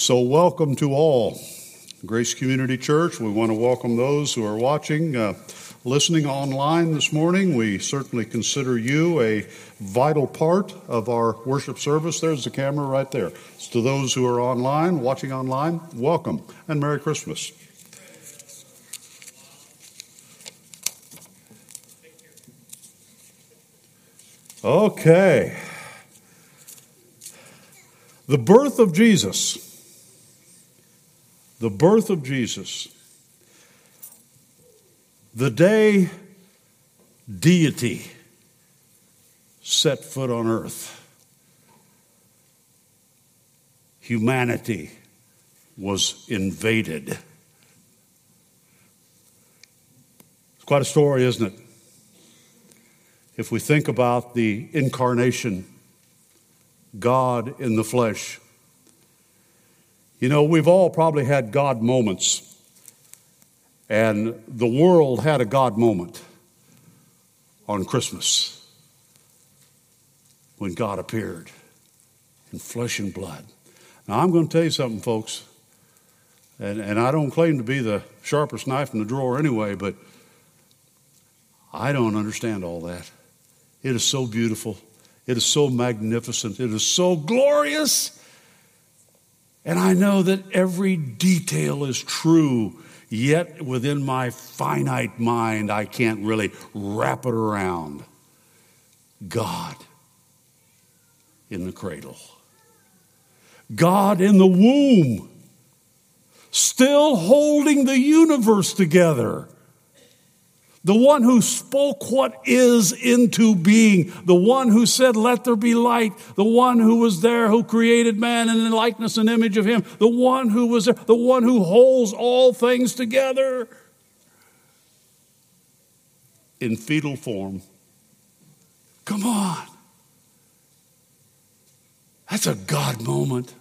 So, welcome to all. Grace Community Church, we want to welcome those who are watching, uh, listening online this morning. We certainly consider you a vital part of our worship service. There's the camera right there. To those who are online, watching online, welcome and Merry Christmas. Okay. The birth of Jesus. The birth of Jesus. The day deity set foot on earth, humanity was invaded. It's quite a story, isn't it? If we think about the incarnation, God in the flesh, you know, we've all probably had God moments, and the world had a God moment on Christmas when God appeared in flesh and blood. Now, I'm going to tell you something, folks, and, and I don't claim to be the sharpest knife in the drawer anyway, but I don't understand all that. It is so beautiful. It is so magnificent. It is so glorious. And I know that every detail is true, yet within my finite mind, I can't really wrap it around. God in the cradle, God in the womb, still holding the universe together. The one who spoke what is into being, the one who said, Let there be light, the one who was there, who created man in the likeness and image of him, the one who was there, the one who holds all things together in fetal form. Come on. That's a God moment.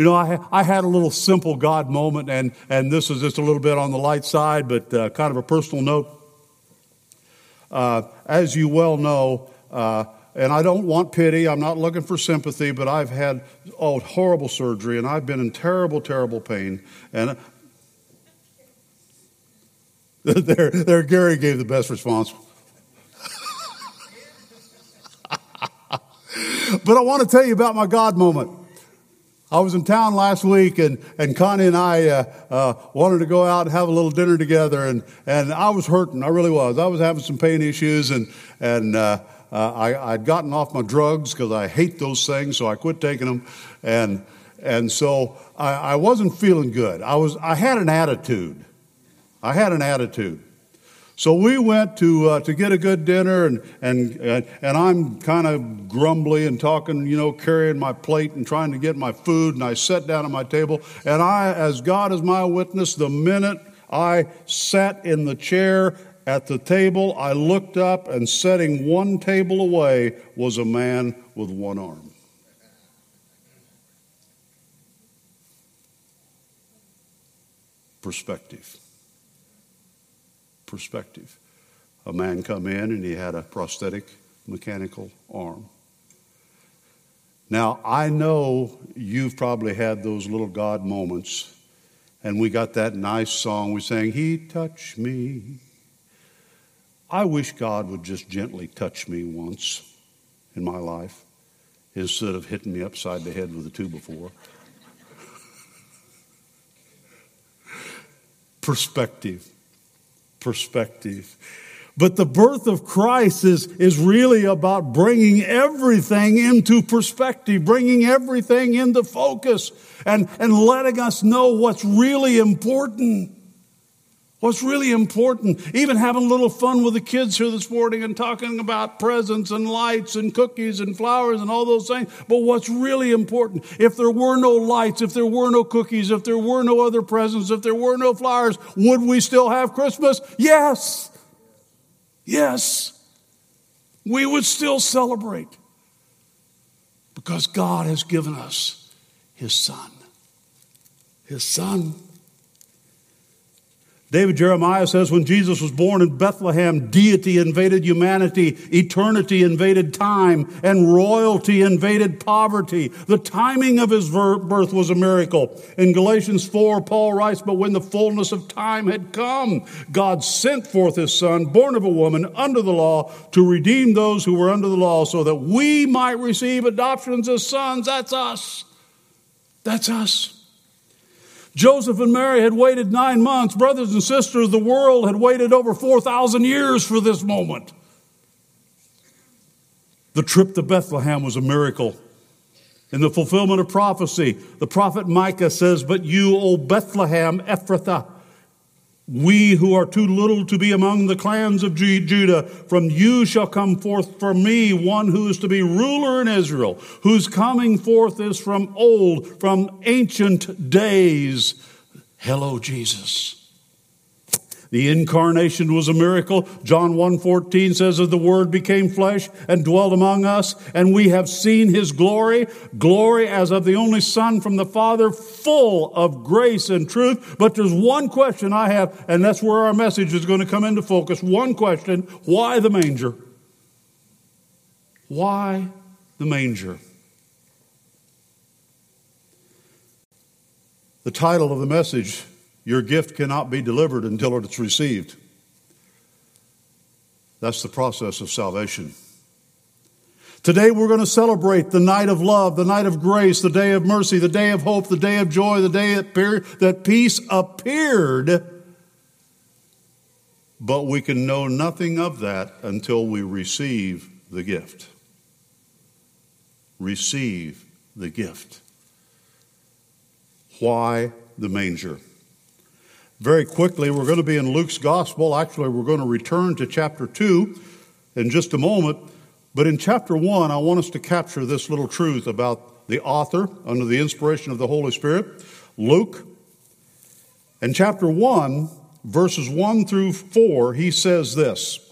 You know, I, I had a little simple God moment, and, and this is just a little bit on the light side, but uh, kind of a personal note. Uh, as you well know, uh, and I don't want pity, I'm not looking for sympathy, but I've had oh, horrible surgery, and I've been in terrible, terrible pain. And there, there, Gary gave the best response. But I want to tell you about my God moment. I was in town last week, and, and Connie and I uh, uh, wanted to go out and have a little dinner together, and, and I was hurting. I really was. I was having some pain issues, and, and uh, uh I, I'd gotten off my drugs because I hate those things, so I quit taking them. And, and so I, I wasn't feeling good. I, was, I had an attitude. I had an attitude. So we went to uh, to get a good dinner, and and and I'm kind of grumbly and talking, you know, carrying my plate and trying to get my food. And I sat down at my table, and I, as God is my witness, the minute I sat in the chair at the table, I looked up, and setting one table away was a man with one arm. Perspective perspective. A man come in and he had a prosthetic mechanical arm. Now, I know you've probably had those little God moments, and we got that nice song we sang, He touched me. I wish God would just gently touch me once in my life instead of hitting me upside the head with a two before. Perspective perspective. But the birth of Christ is, is really about bringing everything into perspective, bringing everything into focus, and, and letting us know what's really important. What's really important, even having a little fun with the kids here this morning and talking about presents and lights and cookies and flowers and all those things. But what's really important, if there were no lights, if there were no cookies, if there were no other presents, if there were no flowers, would we still have Christmas? Yes. Yes. We would still celebrate because God has given us His Son. His Son David Jeremiah says when Jesus was born in Bethlehem, deity invaded humanity, eternity invaded time, and royalty invaded poverty. The timing of his birth was a miracle. In Galatians 4, Paul writes, But when the fullness of time had come, God sent forth his son, born of a woman, under the law, to redeem those who were under the law, so that we might receive adoptions as sons. That's us. That's us. Joseph and Mary had waited nine months. Brothers and sisters, the world had waited over 4,000 years for this moment. The trip to Bethlehem was a miracle. In the fulfillment of prophecy, the prophet Micah says, But you, O Bethlehem Ephrathah, we who are too little to be among the clans of Judah, from you shall come forth for me one who is to be ruler in Israel, whose coming forth is from old, from ancient days. Hello, Jesus. The incarnation was a miracle. John 1:14 says that the word became flesh and dwelt among us and we have seen his glory, glory as of the only son from the father, full of grace and truth. But there's one question I have and that's where our message is going to come into focus. One question, why the manger? Why the manger? The title of the message your gift cannot be delivered until it's received. That's the process of salvation. Today we're going to celebrate the night of love, the night of grace, the day of mercy, the day of hope, the day of joy, the day that peace appeared. But we can know nothing of that until we receive the gift. Receive the gift. Why the manger? Very quickly, we're going to be in Luke's gospel. Actually, we're going to return to chapter 2 in just a moment. But in chapter 1, I want us to capture this little truth about the author under the inspiration of the Holy Spirit, Luke. In chapter 1, verses 1 through 4, he says this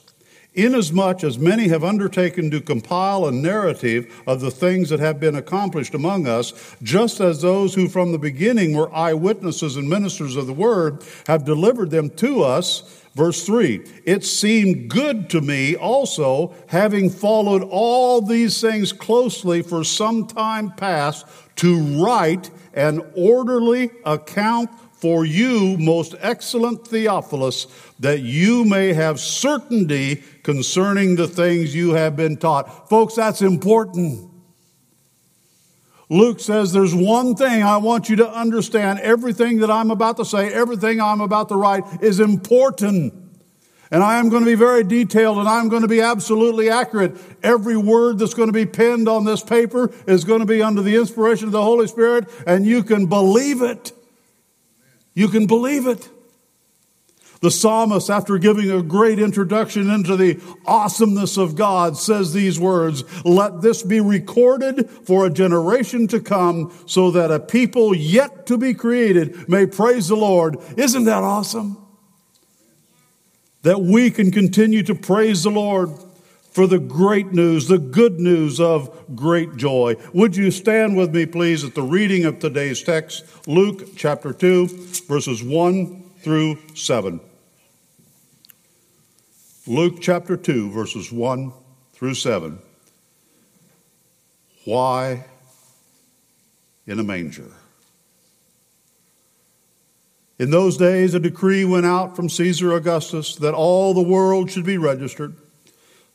Inasmuch as many have undertaken to compile a narrative of the things that have been accomplished among us, just as those who from the beginning were eyewitnesses and ministers of the word have delivered them to us. Verse 3 It seemed good to me also, having followed all these things closely for some time past, to write an orderly account for you, most excellent Theophilus, that you may have certainty concerning the things you have been taught. Folks, that's important. Luke says there's one thing I want you to understand. Everything that I'm about to say, everything I'm about to write is important. And I am going to be very detailed and I'm going to be absolutely accurate. Every word that's going to be penned on this paper is going to be under the inspiration of the Holy Spirit and you can believe it. You can believe it. The psalmist, after giving a great introduction into the awesomeness of God, says these words, let this be recorded for a generation to come so that a people yet to be created may praise the Lord. Isn't that awesome? That we can continue to praise the Lord for the great news, the good news of great joy. Would you stand with me, please, at the reading of today's text, Luke chapter 2, verses 1 through 7. Luke chapter 2, verses 1 through 7. Why in a manger? In those days, a decree went out from Caesar Augustus that all the world should be registered.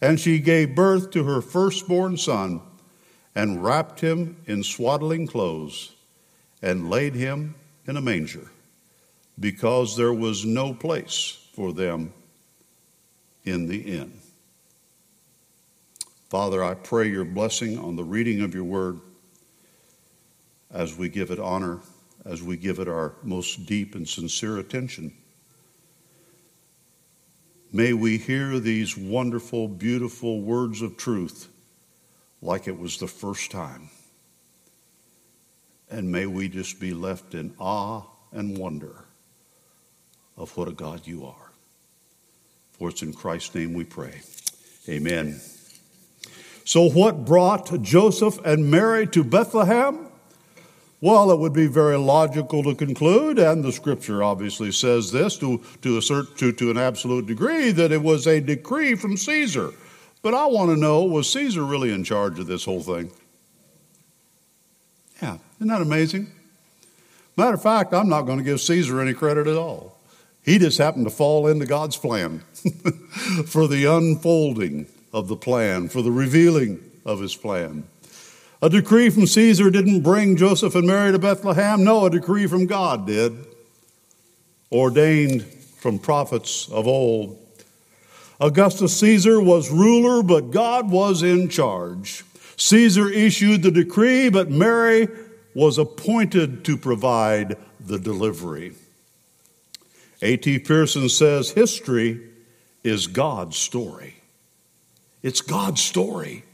And she gave birth to her firstborn son, and wrapped him in swaddling clothes, and laid him in a manger, because there was no place for them in the inn. Father, I pray your blessing on the reading of your word as we give it honor, as we give it our most deep and sincere attention. May we hear these wonderful, beautiful words of truth like it was the first time. And may we just be left in awe and wonder of what a God you are. For it's in Christ's name we pray. Amen. So, what brought Joseph and Mary to Bethlehem? Well, it would be very logical to conclude, and the scripture obviously says this to, to, assert, to, to an absolute degree, that it was a decree from Caesar. But I want to know was Caesar really in charge of this whole thing? Yeah, isn't that amazing? Matter of fact, I'm not going to give Caesar any credit at all. He just happened to fall into God's plan for the unfolding of the plan, for the revealing of his plan. A decree from Caesar didn't bring Joseph and Mary to Bethlehem. No, a decree from God did, ordained from prophets of old. Augustus Caesar was ruler, but God was in charge. Caesar issued the decree, but Mary was appointed to provide the delivery. A.T. Pierson says history is God's story. It's God's story.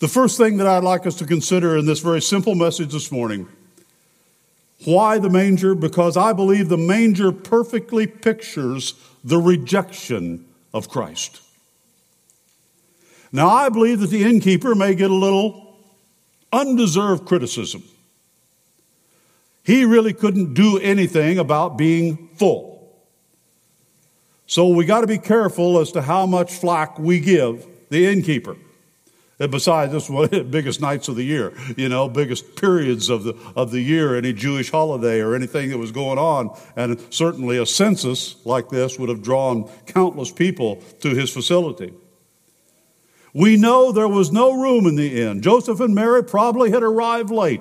The first thing that I'd like us to consider in this very simple message this morning why the manger? Because I believe the manger perfectly pictures the rejection of Christ. Now, I believe that the innkeeper may get a little undeserved criticism. He really couldn't do anything about being full. So we got to be careful as to how much flack we give the innkeeper. And besides, this was the biggest nights of the year, you know, biggest periods of the, of the year, any Jewish holiday or anything that was going on. And certainly a census like this would have drawn countless people to his facility. We know there was no room in the inn. Joseph and Mary probably had arrived late.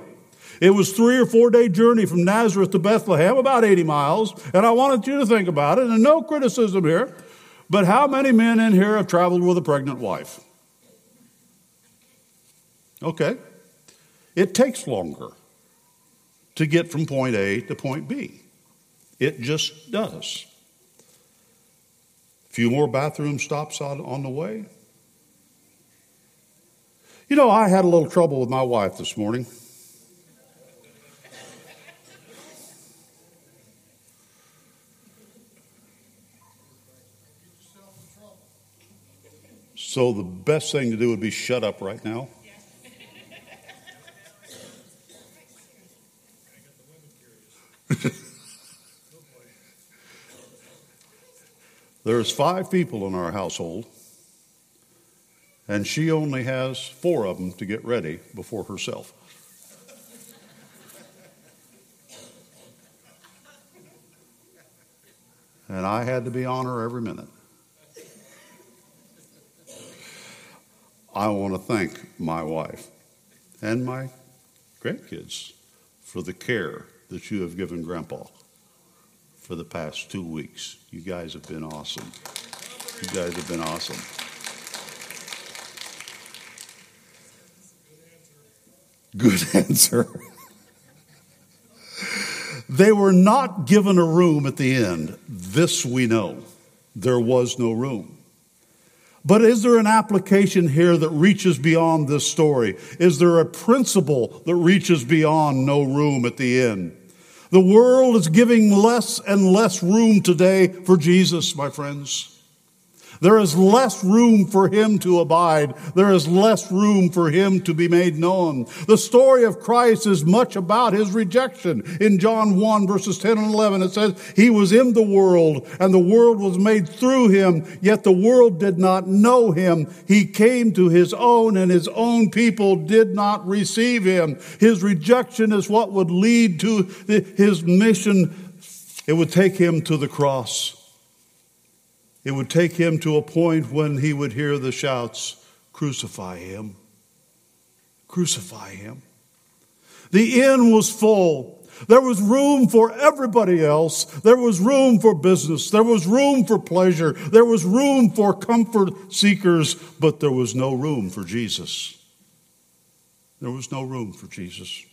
It was three or four day journey from Nazareth to Bethlehem, about 80 miles. And I wanted you to think about it, and no criticism here. But how many men in here have traveled with a pregnant wife? Okay. It takes longer to get from point A to point B. It just does. A few more bathroom stops on, on the way. You know, I had a little trouble with my wife this morning. So the best thing to do would be shut up right now. There's five people in our household, and she only has four of them to get ready before herself. And I had to be on her every minute. I want to thank my wife and my grandkids for the care that you have given Grandpa for the past two weeks. You guys have been awesome. You guys have been awesome. Good answer. they were not given a room at the end. This we know. There was no room. But is there an application here that reaches beyond this story? Is there a principle that reaches beyond no room at the end? The world is giving less and less room today for Jesus, my friends. There is less room for him to abide. There is less room for him to be made known. The story of Christ is much about his rejection. In John 1 verses 10 and 11, it says, He was in the world and the world was made through him, yet the world did not know him. He came to his own and his own people did not receive him. His rejection is what would lead to his mission. It would take him to the cross. It would take him to a point when he would hear the shouts, Crucify him! Crucify him! The inn was full. There was room for everybody else. There was room for business. There was room for pleasure. There was room for comfort seekers, but there was no room for Jesus. There was no room for Jesus.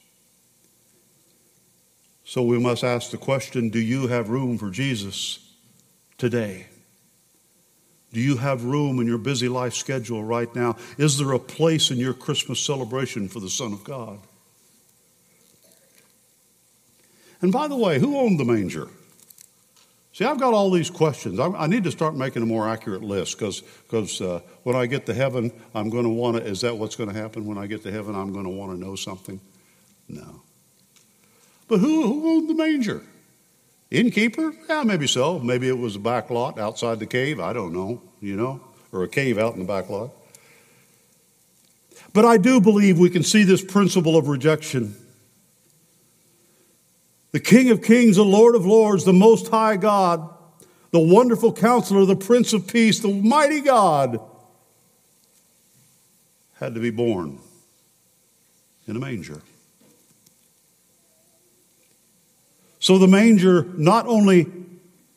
So we must ask the question do you have room for Jesus? today? Do you have room in your busy life schedule right now? Is there a place in your Christmas celebration for the Son of God? And by the way, who owned the manger? See, I've got all these questions. I, need to start making a more accurate list because uh, when I get to heaven, I'm going to want to. Is that what's going to happen when I get to heaven? I'm going to want to know something? No. But who, who owned the manger? Innkeeper? Yeah, maybe so. Maybe it was a back lot outside the cave. I don't know, you know, or a cave out in the back lot. But I do believe we can see this principle of rejection. The King of Kings, the Lord of Lords, the Most High God, the wonderful counselor, the Prince of Peace, the mighty God, had to be born in a manger. So the manger not only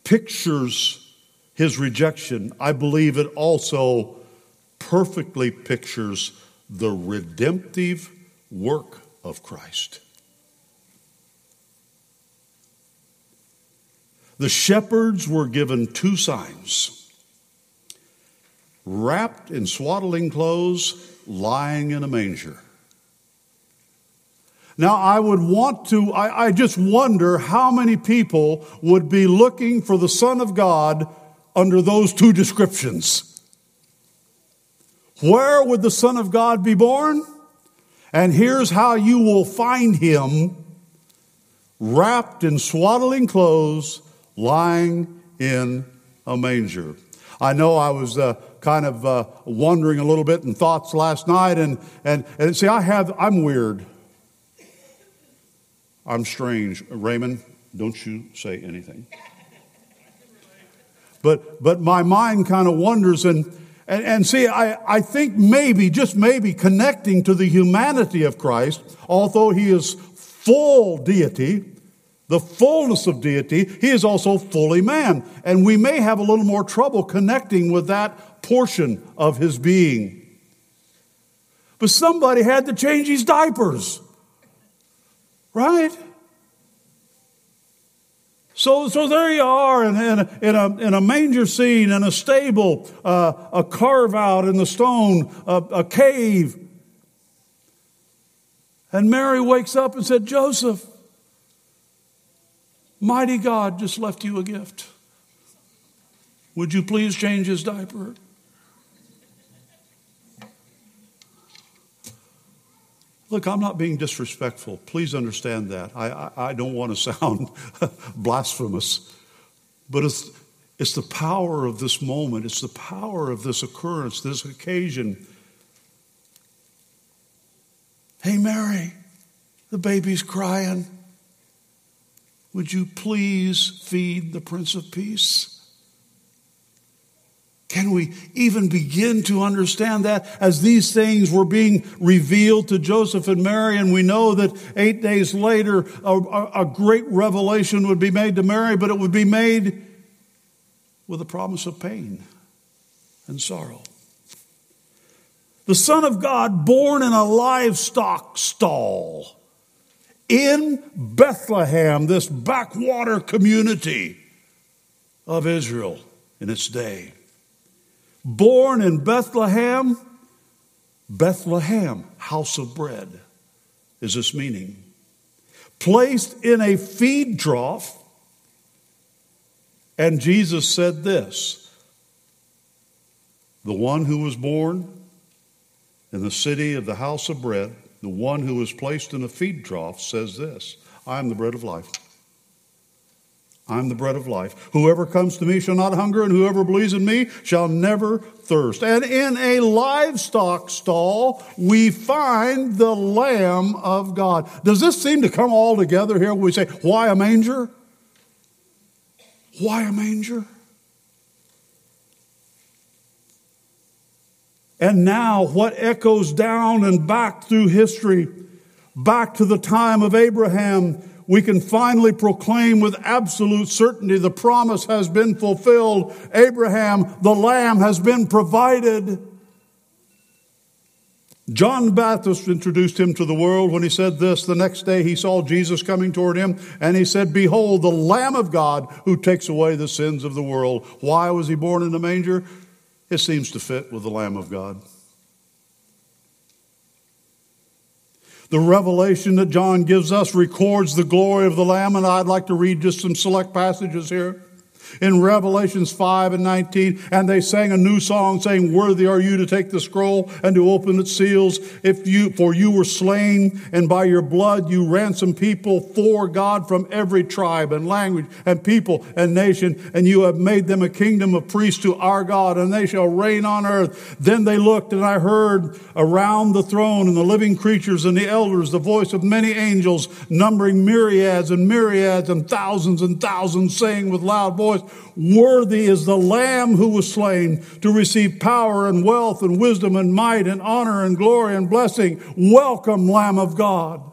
pictures his rejection, I believe it also perfectly pictures the redemptive work of Christ. The shepherds were given two signs wrapped in swaddling clothes, lying in a manger. Now, I would want to, I, I, just wonder how many people would be looking for the Son of God under those two descriptions. Where would the Son of God be born? And here's how you will find him wrapped in swaddling clothes, lying in a manger. I know I was uh, kind of uh, wondering a little bit in thoughts last night, and, and, and see, I have, I'm weird. I'm strange. Raymond, don't you say anything. But, but my mind kind of wonders and, and, and see, I, I think maybe, just maybe, connecting to the humanity of Christ, although he is full deity, the fullness of deity, he is also fully man. And we may have a little more trouble connecting with that portion of his being. But somebody had to change his diapers. Right? So, so there you are in, in, a, in, a, in a manger scene, in a stable, uh, a carve out in the stone, a, a cave. And Mary wakes up and said, Joseph, mighty God just left you a gift. Would you please change his diaper? Look, I'm not being disrespectful. Please understand that. I, I, I don't want to sound blasphemous, but it's, it's the power of this moment, it's the power of this occurrence, this occasion. Hey, Mary, the baby's crying. Would you please feed the Prince of Peace? Can we even begin to understand that as these things were being revealed to Joseph and Mary? And we know that eight days later, a, a, great revelation would be made to Mary, but it would be made with a promise of pain and sorrow. The Son of God born in a livestock stall in Bethlehem, this backwater community of Israel in its day born in Bethlehem, Bethlehem, house of bread, is this meaning. Placed in a feed trough, and Jesus said this The one who was born in the city of the house of bread, the one who was placed in a feed trough, says this I am the bread of life. I'm the bread of life. Whoever comes to me shall not hunger, and whoever believes in me shall never thirst. And in a livestock stall, we find the Lamb of God. Does this seem to come all together here? We say, why a manger? Why a manger? And now, what echoes down and back through history, back to the time of Abraham, we can finally proclaim with absolute certainty the promise has been fulfilled. Abraham, the lamb, has been provided. John Baptist introduced him to the world when he said this. The next day he saw Jesus coming toward him and he said, Behold, the Lamb of God who takes away the sins of the world. Why was he born in a manger? It seems to fit with the Lamb of God. The revelation that John gives us records the glory of the Lamb, and I'd like to read just some select passages here in Revelations 5 and 19, and they sang a new song saying, Worthy are you to take the scroll and to open its seals, if you, for you were slain, and by your blood you ransomed people for God from every tribe and language and people and nation, and you have made them a kingdom of priests to our God, and they shall reign on earth. Then they looked, and I heard around the throne and the living creatures and the elders the voice of many angels, numbering myriads and myriads and thousands and thousands, saying with loud voice, Worthy is the Lamb who was slain to receive power and wealth and wisdom and might and honor and glory and blessing. Welcome, Lamb of God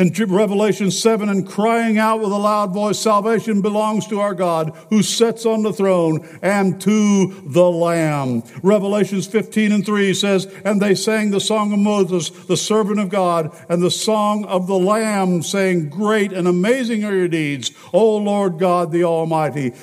in Revelation 7 and crying out with a loud voice, Salvation belongs to our God who sits on the throne and to the Lamb. Revelations 15 and 3 says, And they sang the song of Moses, the servant of God, and the song of the Lamb, saying, Great and amazing are your deeds, O Lord God the Almighty.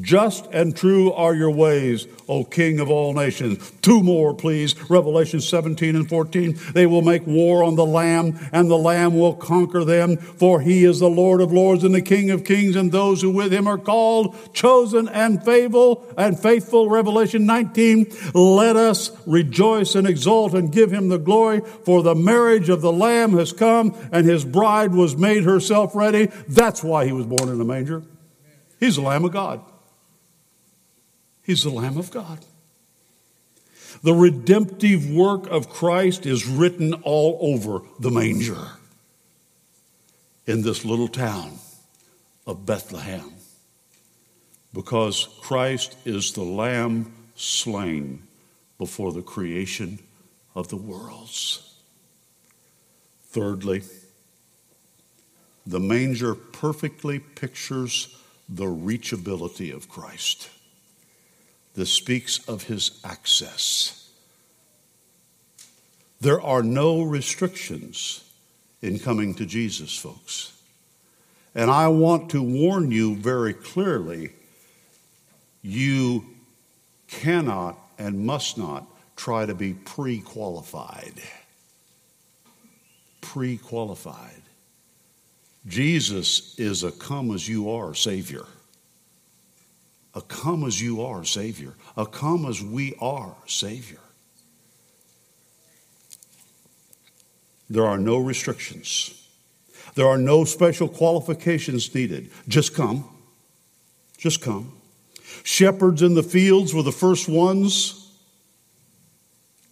Just and true are your ways, O King of all nations. Two more, please. Revelation 17 and 14. They will make war on the Lamb, and the Lamb will conquer them, for he is the Lord of lords and the King of kings, and those who with him are called, chosen, and faithful. And faithful. Revelation 19. Let us rejoice and exult and give him the glory, for the marriage of the Lamb has come, and his bride was made herself ready. That's why he was born in a manger. He's the Lamb of God. He's the Lamb of God. The redemptive work of Christ is written all over the manger in this little town of Bethlehem because Christ is the Lamb slain before the creation of the worlds. Thirdly, the manger perfectly pictures the reachability of Christ. This speaks of his access. There are no restrictions in coming to Jesus, folks. And I want to warn you very clearly you cannot and must not try to be pre qualified. Pre qualified. Jesus is a come as you are Savior come as you are Savior, a come as we are Savior. There are no restrictions. There are no special qualifications needed. Just come. Just come. Shepherds in the fields were the first ones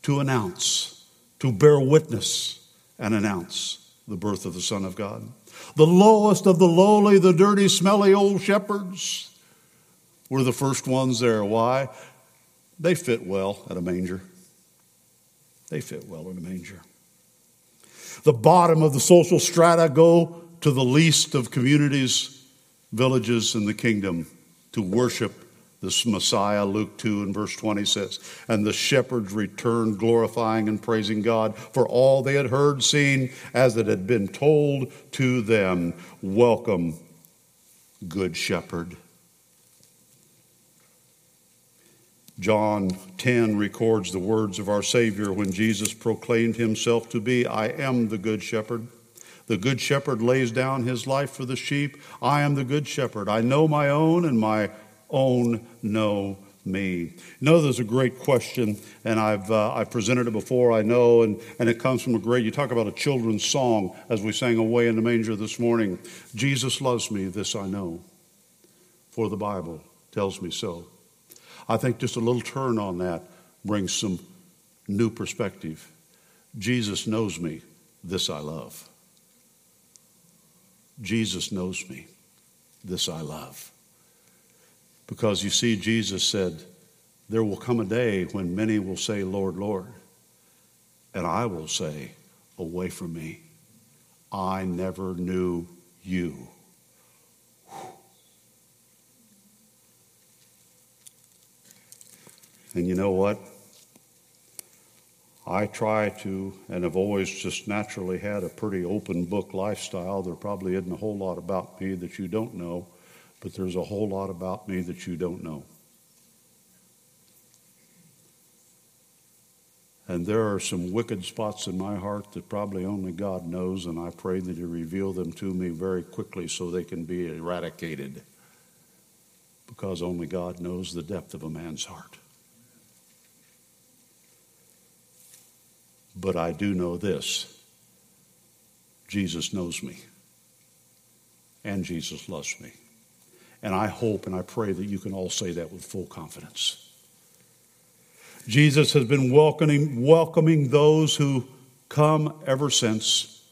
to announce, to bear witness and announce the birth of the Son of God. The lowest of the lowly, the dirty, smelly old shepherds were the first ones there. Why? They fit well at a manger. They fit well in a manger. The bottom of the social strata go to the least of communities, villages in the kingdom to worship this Messiah. Luke 2 and verse 20 says, And the shepherds returned, glorifying and praising God for all they had heard, seen, as it had been told to them. Welcome, good shepherd. John 10 records the words of our Savior when Jesus proclaimed himself to be, I am the good shepherd. The good shepherd lays down his life for the sheep. I am the good shepherd. I know my own, and my own know me. You know, there's a great question, and I've, uh, I've presented it before, I know, and, and it comes from a great, you talk about a children's song as we sang Away in the Manger this morning. Jesus loves me, this I know, for the Bible tells me so. I think just a little turn on that brings some new perspective. Jesus knows me. This I love. Jesus knows me. This I love. Because you see, Jesus said, There will come a day when many will say, Lord, Lord. And I will say, Away from me. I never knew you. And you know what? I try to, and have always just naturally had a pretty open book lifestyle. There probably isn't a whole lot about me that you don't know, but there's a whole lot about me that you don't know. And there are some wicked spots in my heart that probably only God knows, and I pray that you reveal them to me very quickly so they can be eradicated. Because only God knows the depth of a man's heart. But I do know this Jesus knows me, and Jesus loves me. And I hope and I pray that you can all say that with full confidence. Jesus has been welcoming, welcoming those who come ever since.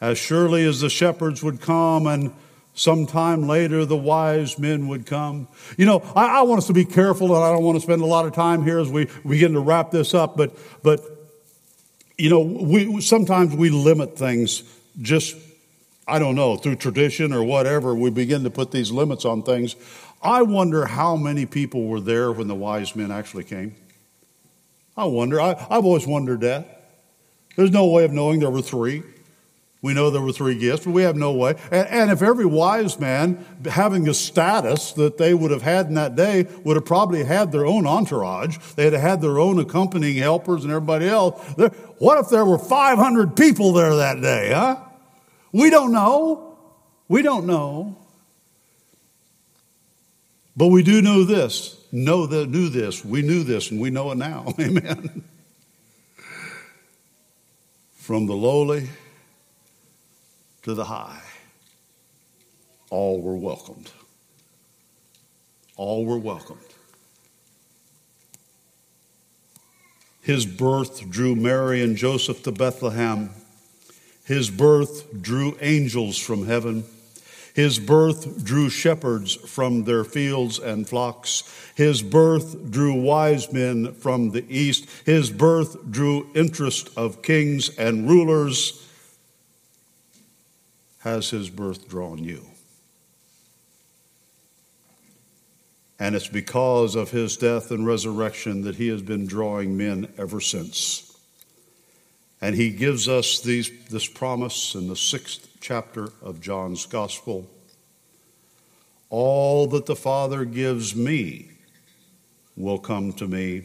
As surely as the shepherds would come and sometime later the wise men would come. You know, I, I, want us to be careful and I don't want to spend a lot of time here as we begin to wrap this up, but, but you know, we, sometimes we limit things just, I don't know, through tradition or whatever, we begin to put these limits on things. I wonder how many people were there when the wise men actually came. I wonder. I, I've always wondered that. There's no way of knowing there were three. We know there were three gifts, but we have no way. And, and, if every wise man, having a status that they would have had in that day, would have probably had their own entourage, they'd have had their own accompanying helpers and everybody else. What if there were 500 people there that day, huh? We don't know. We don't know. But we do know this know that knew this. We knew this and we know it now. Amen. From the lowly to the high, all were welcomed. All were welcomed. His birth drew Mary and Joseph to Bethlehem. His birth drew angels from heaven. His birth drew shepherds from their fields and flocks. His birth drew wise men from the east. His birth drew interest of kings and rulers. Has his birth drawn you? And it's because of his death and resurrection that he has been drawing men ever since. And he gives us these, this promise in the sixth chapter of John's Gospel. All that the Father gives me will come to me,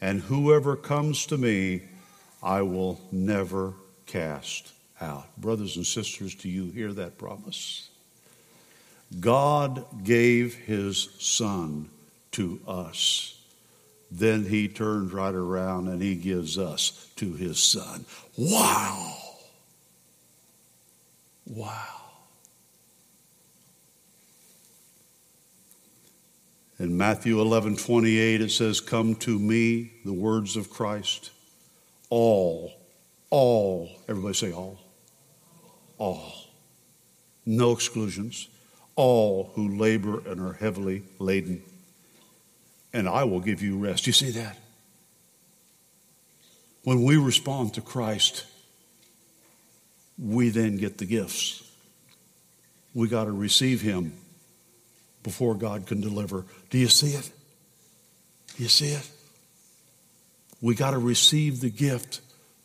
and whoever comes to me, I will never cast out. Brothers and sisters, do you hear that promise? God gave his Son to us. Then he turns right around and he gives us to his Son. Wow! Wow. In Matthew 11 28, it says, Come to me, the words of Christ, all, all, everybody say all, all, no exclusions, all who labor and are heavily laden, and I will give you rest. You see that? When we respond to Christ, we then get the gifts. We got to receive Him before God can deliver. Do you see it? Do you see it? We got to receive the gift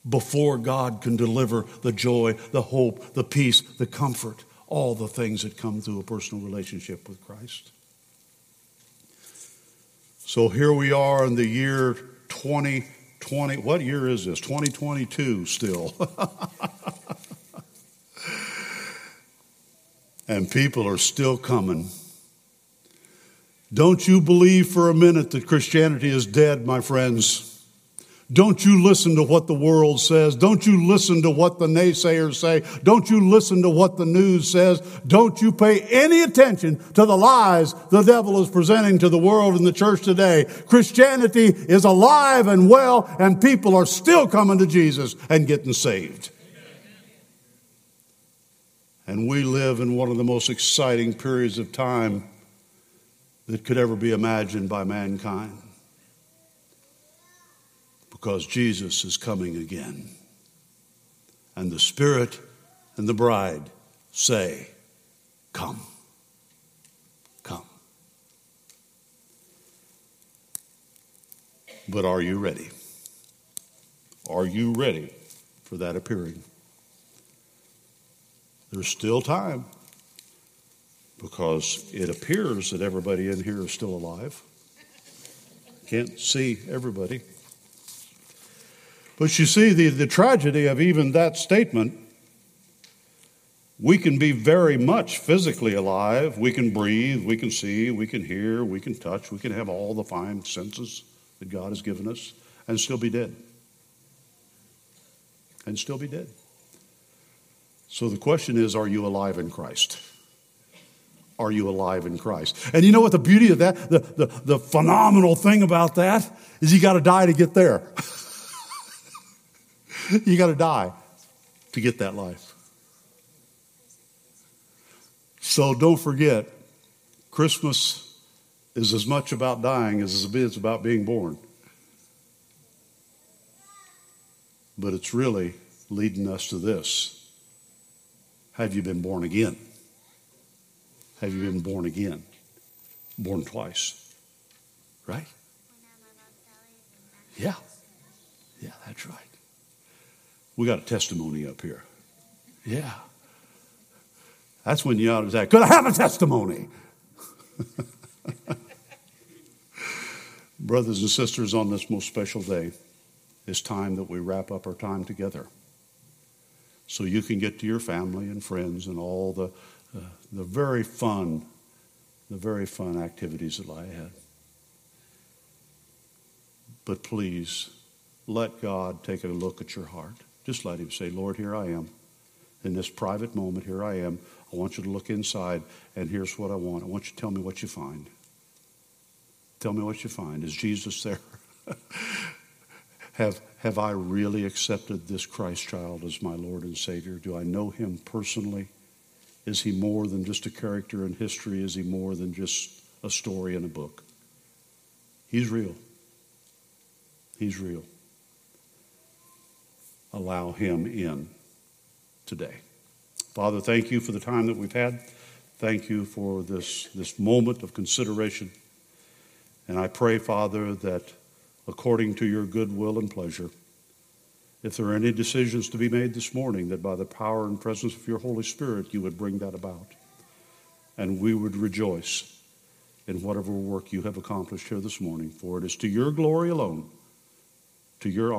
before God can deliver the joy, the hope, the peace, the comfort, all the things that come through a personal relationship with Christ. So here we are in the year 2020. What year is this? 2022 still. and people are still coming. Don't you believe for a minute that Christianity is dead, my friends. Don't you listen to what the world says. Don't you listen to what the naysayers say. Don't you listen to what the news says. Don't you pay any attention to the lies the devil is presenting to the world and the church today. Christianity is alive and well, and people are still coming to Jesus and getting saved. And we live in one of the most exciting periods of time that could ever be imagined by mankind. Because Jesus is coming again. And the Spirit and the bride say, Come. Come. But are you ready? Are you ready for that appearing? There's still time because it appears that everybody in here is still alive. Can't see everybody. But you see, the, the tragedy of even that statement, we can be very much physically alive. We can breathe, we can see, we can hear, we can touch, we can have all the fine senses that God has given us and still be dead. And still be dead. So the question is are you alive in Christ? Are you alive in Christ? And you know what the beauty of that, the, the, the phenomenal thing about that is you got to die to get there. you got to die to get that life. So don't forget, Christmas is as much about dying as it is about being born. But it's really leading us to this. Have you been born again? Have you been born again? Born twice. Right? Yeah. Yeah, that's right. We got a testimony up here. Yeah. That's when you ought to say, Could I have a testimony? Brothers and sisters, on this most special day, it's time that we wrap up our time together. So you can get to your family and friends and all the, uh, the very fun, the very fun activities that lie ahead. But please, let God take a look at your heart. Just let Him say, Lord, here I am. In this private moment, here I am. I want you to look inside, and here's what I want. I want you to tell me what you find. Tell me what you find. Is Jesus there? have, have I really accepted this Christ child as my Lord and Savior? Do I know him personally? Is he more than just a character in history? Is he more than just a story in a book? He's real. He's real. Allow him in today. Father, thank you for the time that we've had. Thank you for this, this moment of consideration. And I pray, Father, that according to your good will and pleasure, if there are any decisions to be made this morning, that by the power and presence of your Holy Spirit, you would bring that about. And we would rejoice in whatever work you have accomplished here this morning, for it is to your glory alone, to your